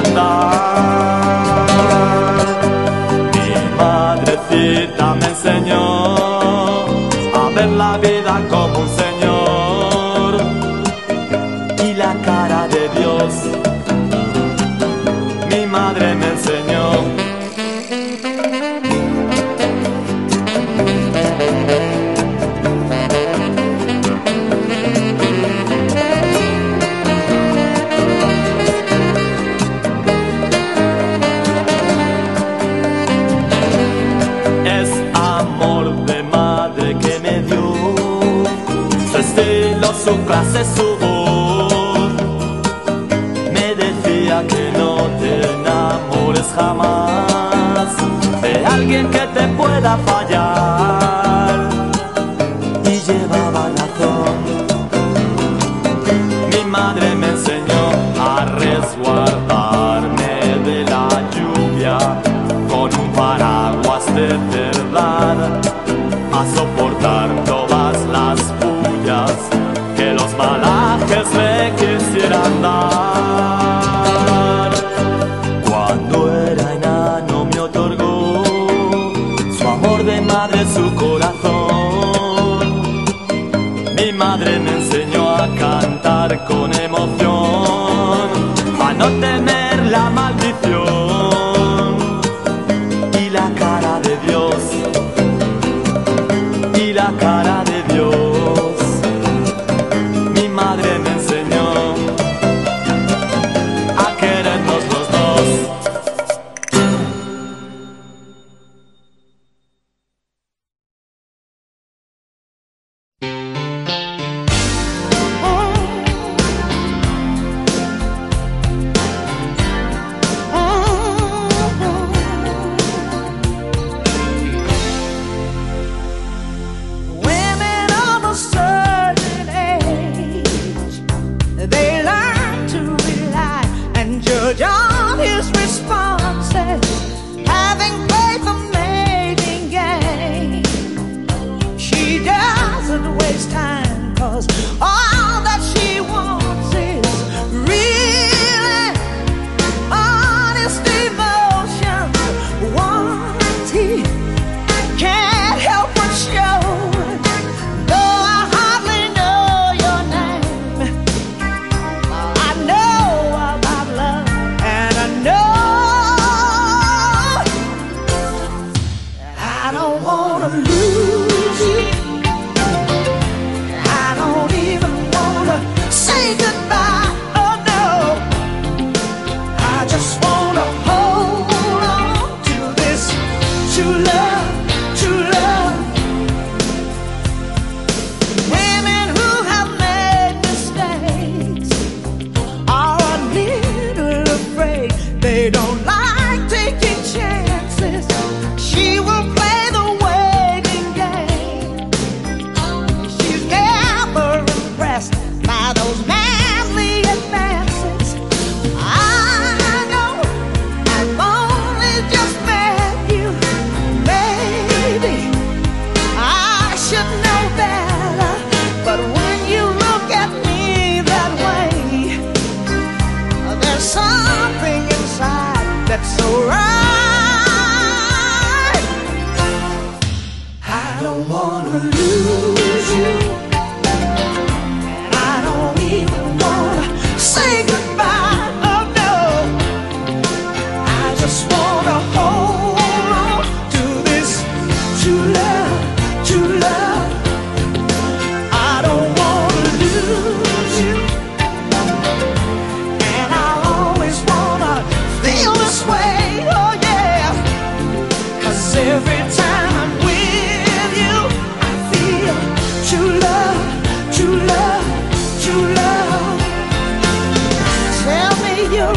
사랑한다. asesor me decía que no te enamores jamás de alguien que te pueda fallar. tròn nuôi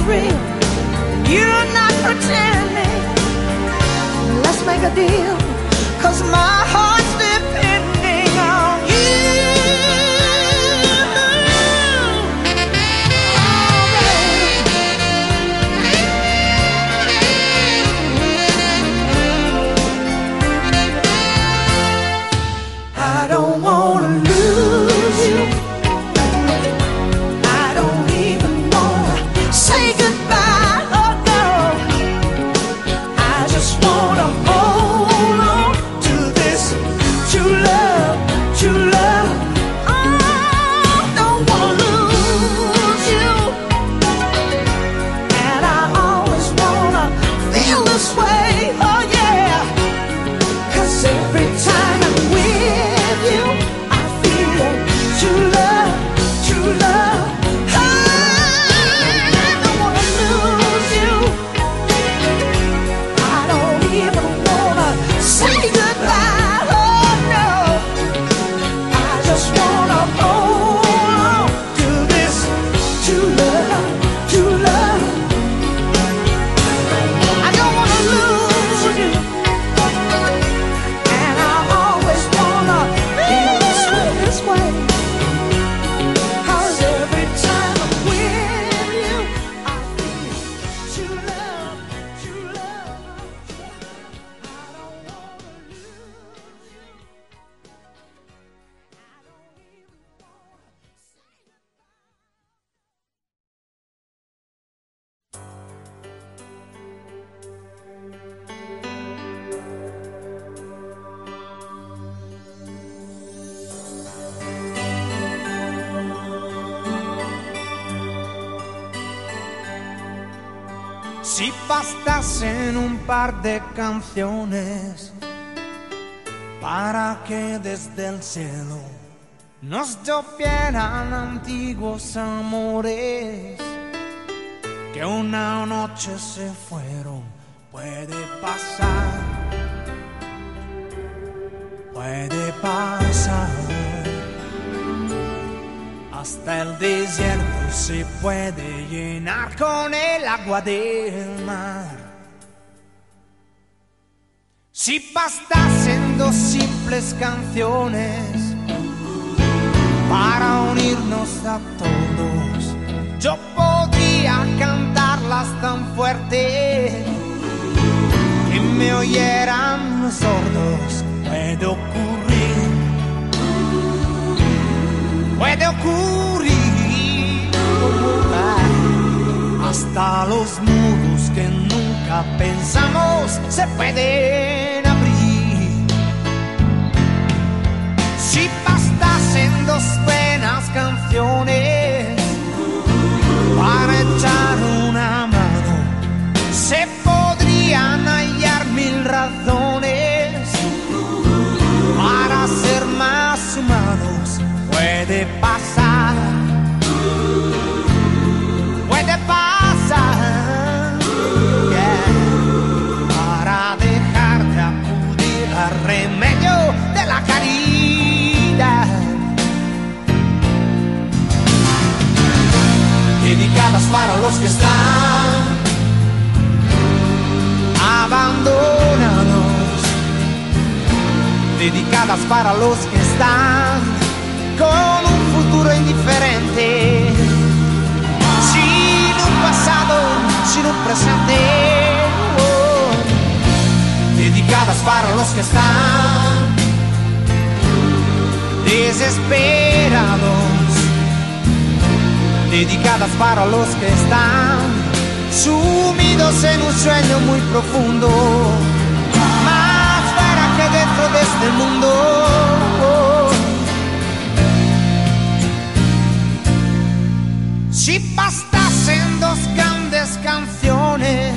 real. You're not pretending. Let's make a deal, cause my heart. Si bastasen un par de canciones para que desde el cielo nos llovieran antiguos amores que una noche se fueron, puede pasar, puede pasar. Hasta el desierto se puede llenar con el agua del mar. Si bastasen dos simples canciones para unirnos a todos, yo podría cantarlas tan fuerte que me oyeran los sordos. Puede ocurrir, puede ocurrir. hasta los muros que nunca pensamos se pueden abrir. Si bastasen dos buenas canciones. Los que están abandonados. Dedicadas para los que están con un futuro indiferente. Sin un pasado, sin un presente. oh. Dedicadas para los que están desesperados. Dedicadas para los que están sumidos en un sueño muy profundo. Más fuera que dentro de este mundo. Si bastasen dos grandes canciones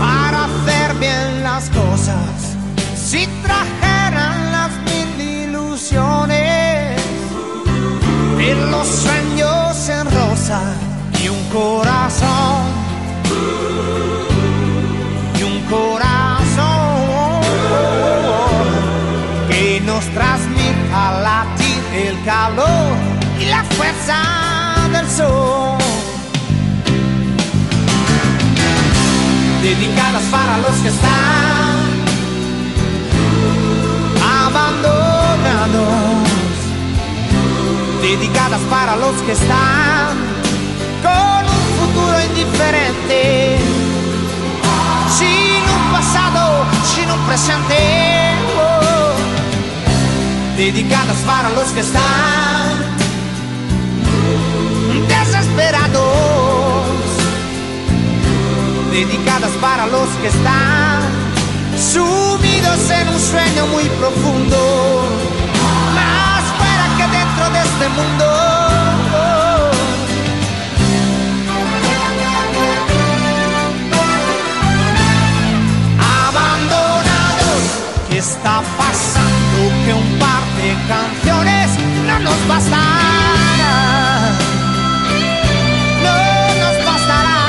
para hacer bien las cosas, si trajeran las mil ilusiones de los corazón, y un corazón que nos transmita latir el calor y la fuerza del sol. Dedicadas para los que están abandonados. Dedicadas para los que están indiferente. Sin un pasado, sin un presente. Dedicadas para los que están desesperados. Dedicadas para los que están sumidos en un sueño muy profundo. Más fuera que dentro de este mundo. Está pasando? Que un par de canciones no nos bastará. No nos bastará.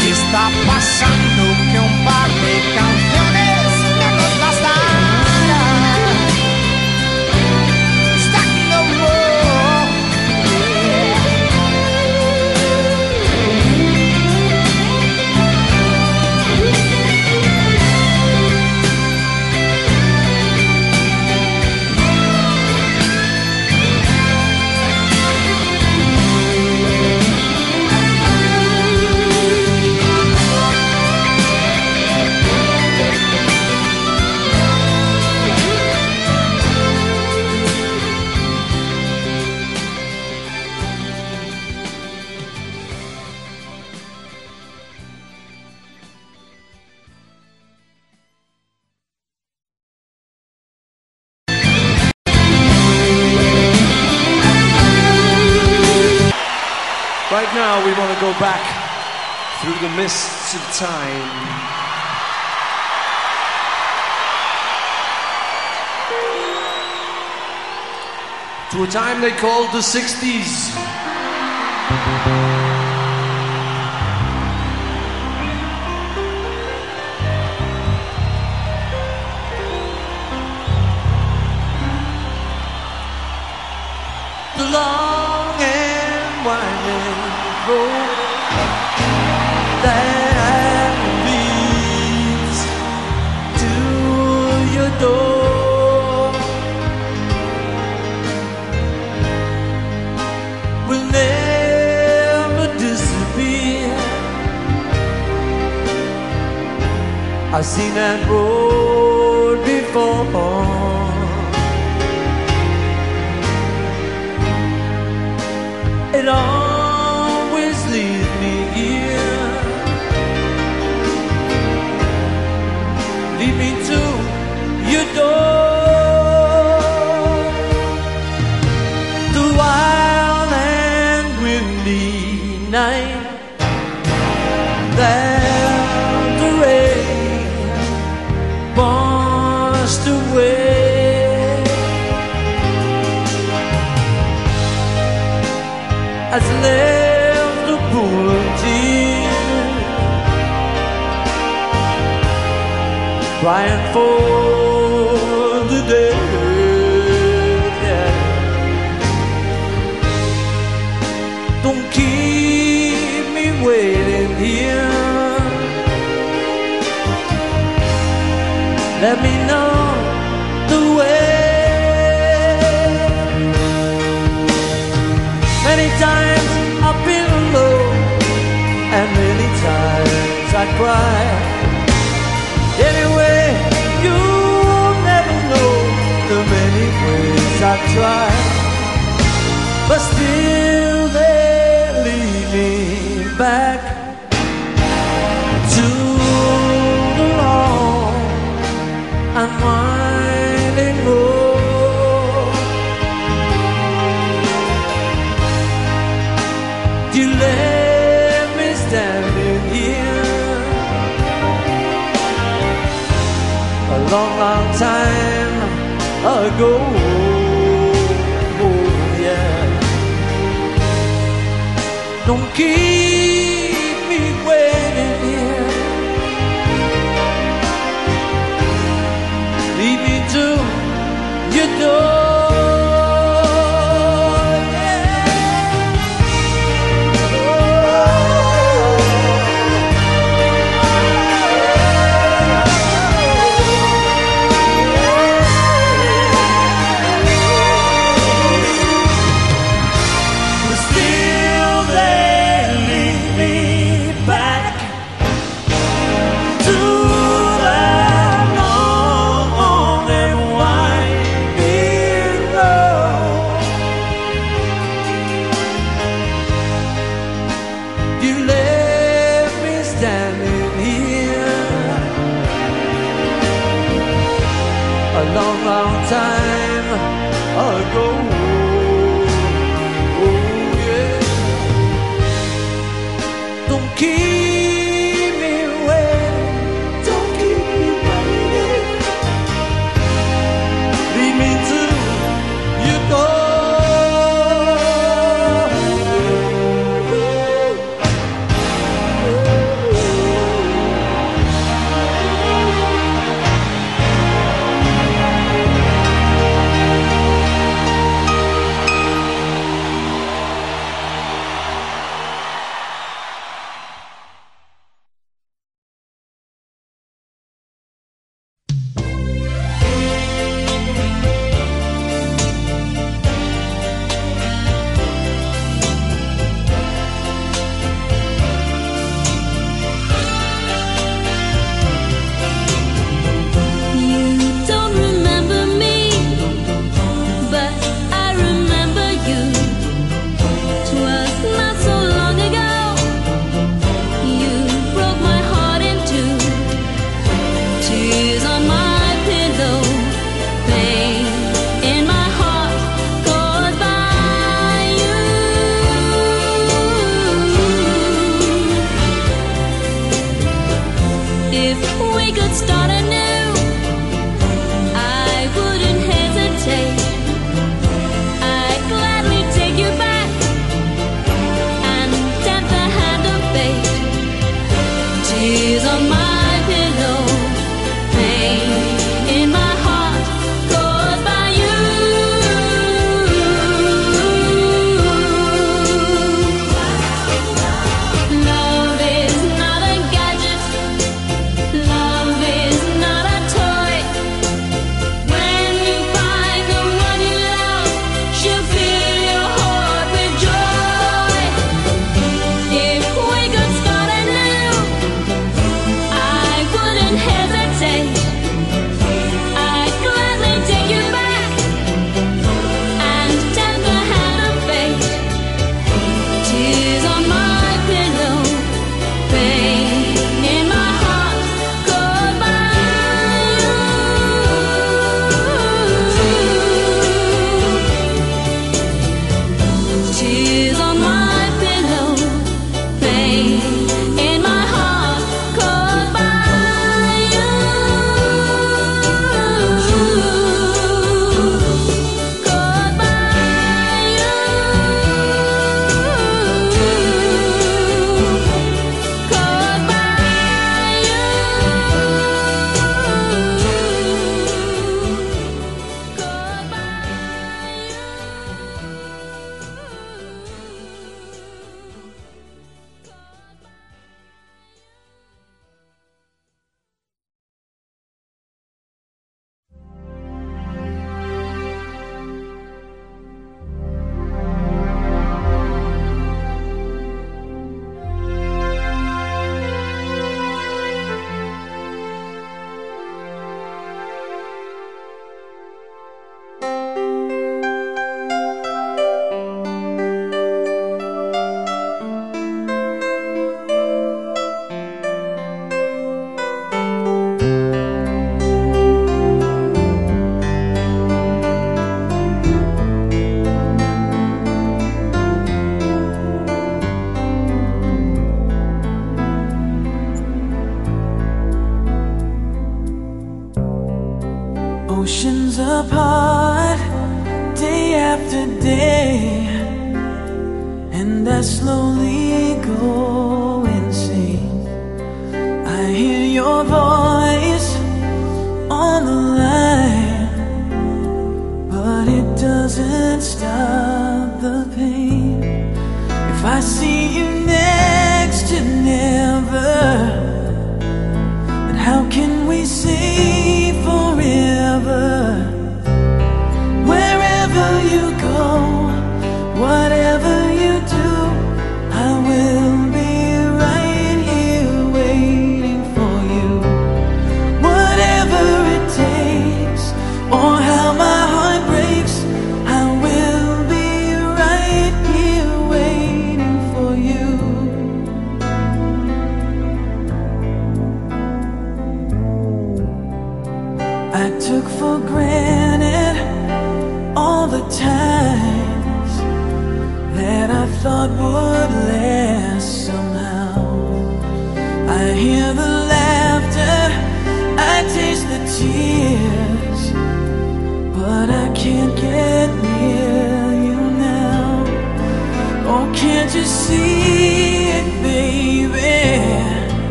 ¿Qué está pasando? Que un par de canciones mists of time. To a time they called the 60s. The long and winding road I've seen that road before. flying for the day. Don't keep me waiting here. Let me know the way. Many times I've been alone, and many times I cried. I've tried, but still they lead me back to the long and winding road. You left me standing here a long, long time ago. 勇气。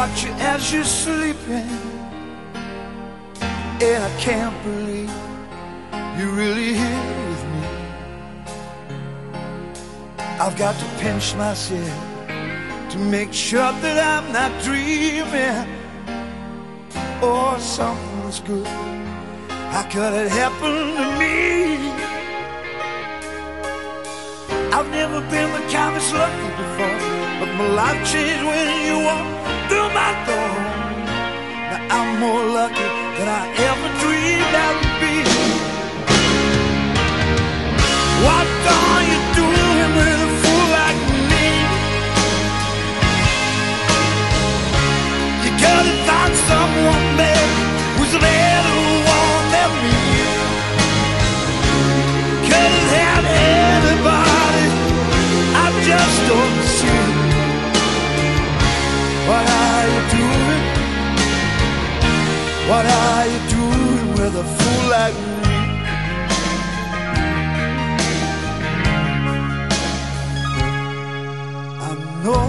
Watch you as you're sleeping, and I can't believe you're really here with me. I've got to pinch myself to make sure that I'm not dreaming. Oh, something's good. How could it happen to me? I've never been the kind that's lucky before, but my life changed when you walked through my door. Now I'm more lucky than I ever dreamed I would be. What are you doing with a fool like me? You gotta find someone better who's a better one than me. Couldn't have anybody. I just don't. What are you doing? What are you doing with a fool like me? I know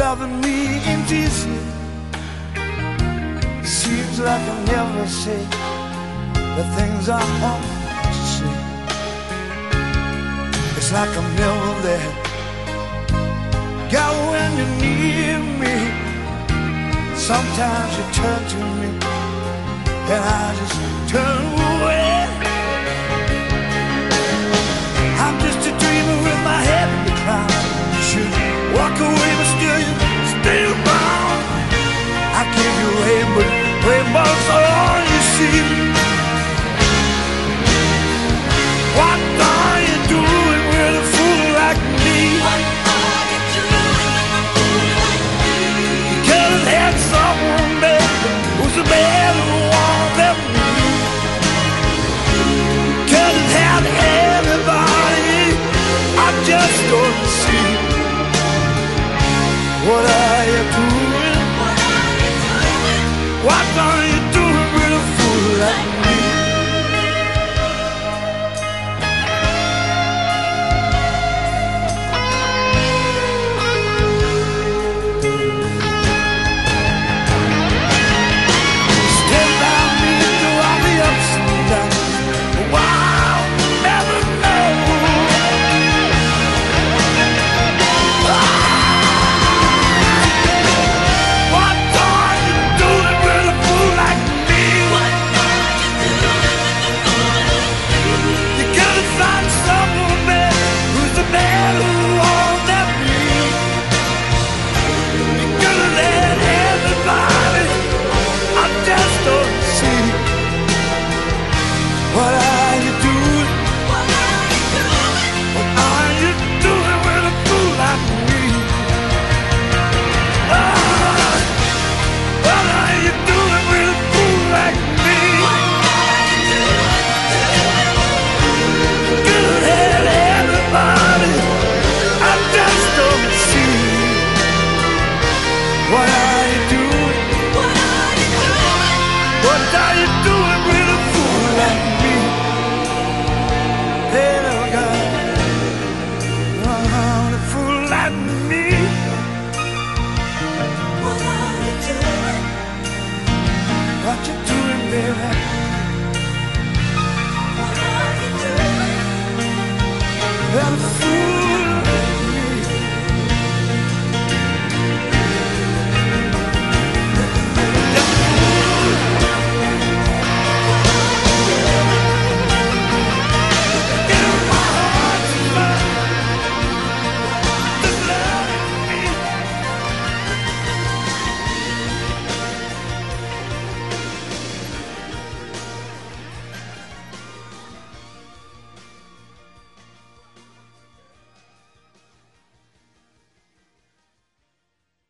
loving me indecent Seems like I never say the things I want to say It's like I'm never there God, when you need me, sometimes you turn to me, and I just turn away. I'm just a dreamer with my head in the clouds. You should walk away. but. what up?